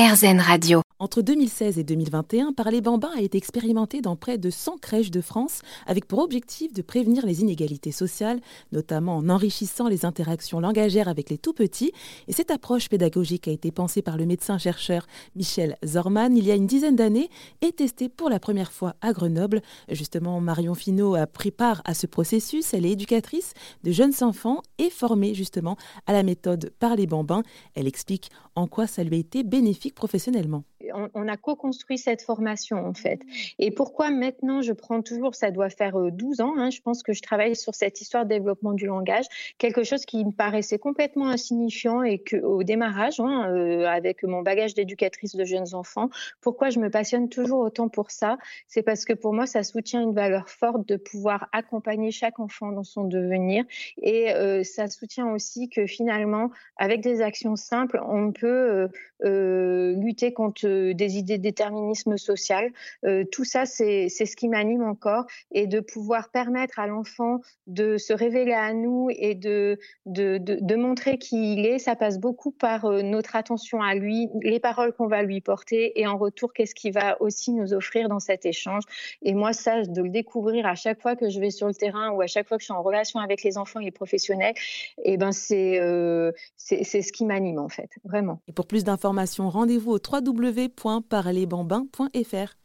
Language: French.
RZN Radio. Entre 2016 et 2021, Parler Bambin a été expérimenté dans près de 100 crèches de France avec pour objectif de prévenir les inégalités sociales, notamment en enrichissant les interactions langagères avec les tout-petits. Et cette approche pédagogique a été pensée par le médecin-chercheur Michel Zorman il y a une dizaine d'années et testée pour la première fois à Grenoble. Justement, Marion Finot a pris part à ce processus. Elle est éducatrice de jeunes enfants et formée justement à la méthode Parler Bambin. Elle explique en quoi ça lui a été bénéfique professionnellement on, a co-construit cette formation en fait. Et pourquoi maintenant je prends toujours, ça doit faire 12 euh, ans, hein, je pense que je travaille sur cette histoire de développement du langage, quelque chose qui me paraissait complètement insignifiant et que au démarrage, hein, euh, avec mon bagage d'éducatrice de jeunes enfants, pourquoi je me passionne toujours autant pour ça, c'est parce que pour moi ça soutient une valeur forte de pouvoir accompagner chaque enfant dans son devenir et euh, ça soutient aussi que finalement avec des actions simples on peut lutter contre des idées de déterminisme social. Euh, tout ça, c'est ce qui m'anime encore et de pouvoir permettre à l'enfant de se révéler à nous et de, de, de, montrer qui il est. Ça passe beaucoup par euh, notre attention à lui, les paroles qu'on va lui porter et en retour, qu'est-ce qu'il va aussi nous offrir dans cet échange. Et moi, ça, de le découvrir à chaque fois que je vais sur le terrain ou à chaque fois que je suis en relation avec les enfants et les professionnels, eh ben c'est euh, ce qui m'anime en fait, vraiment. Et pour plus d'informations, rendez-vous au 3W www.parlerbambin.fr.